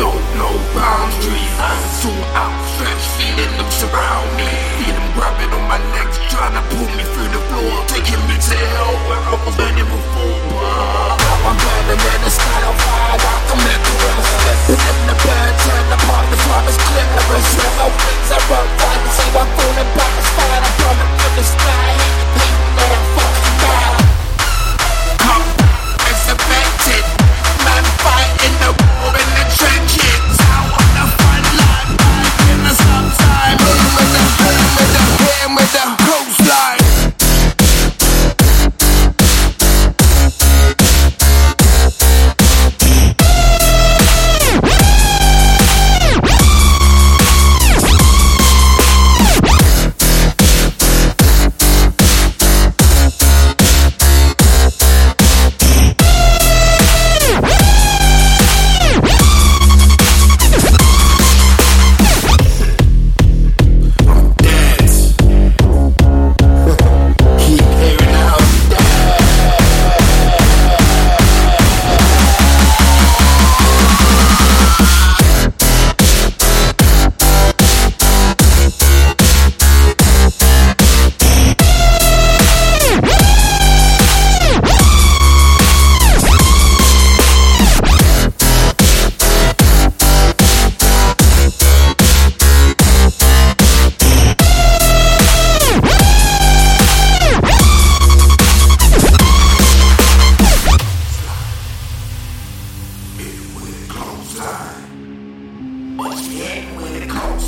know no boundaries. I'm too outstretched, feeling them surround me.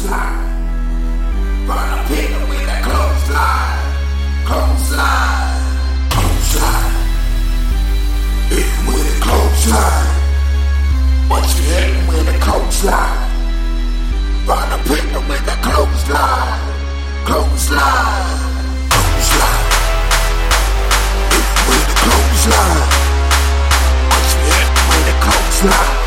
clothesline. A with a clothesline. Clothesline. Clothesline. Clothesline. You with a clothesline. A with a clothesline. Clothesline. Clothesline. Clothesline. You with a clothesline.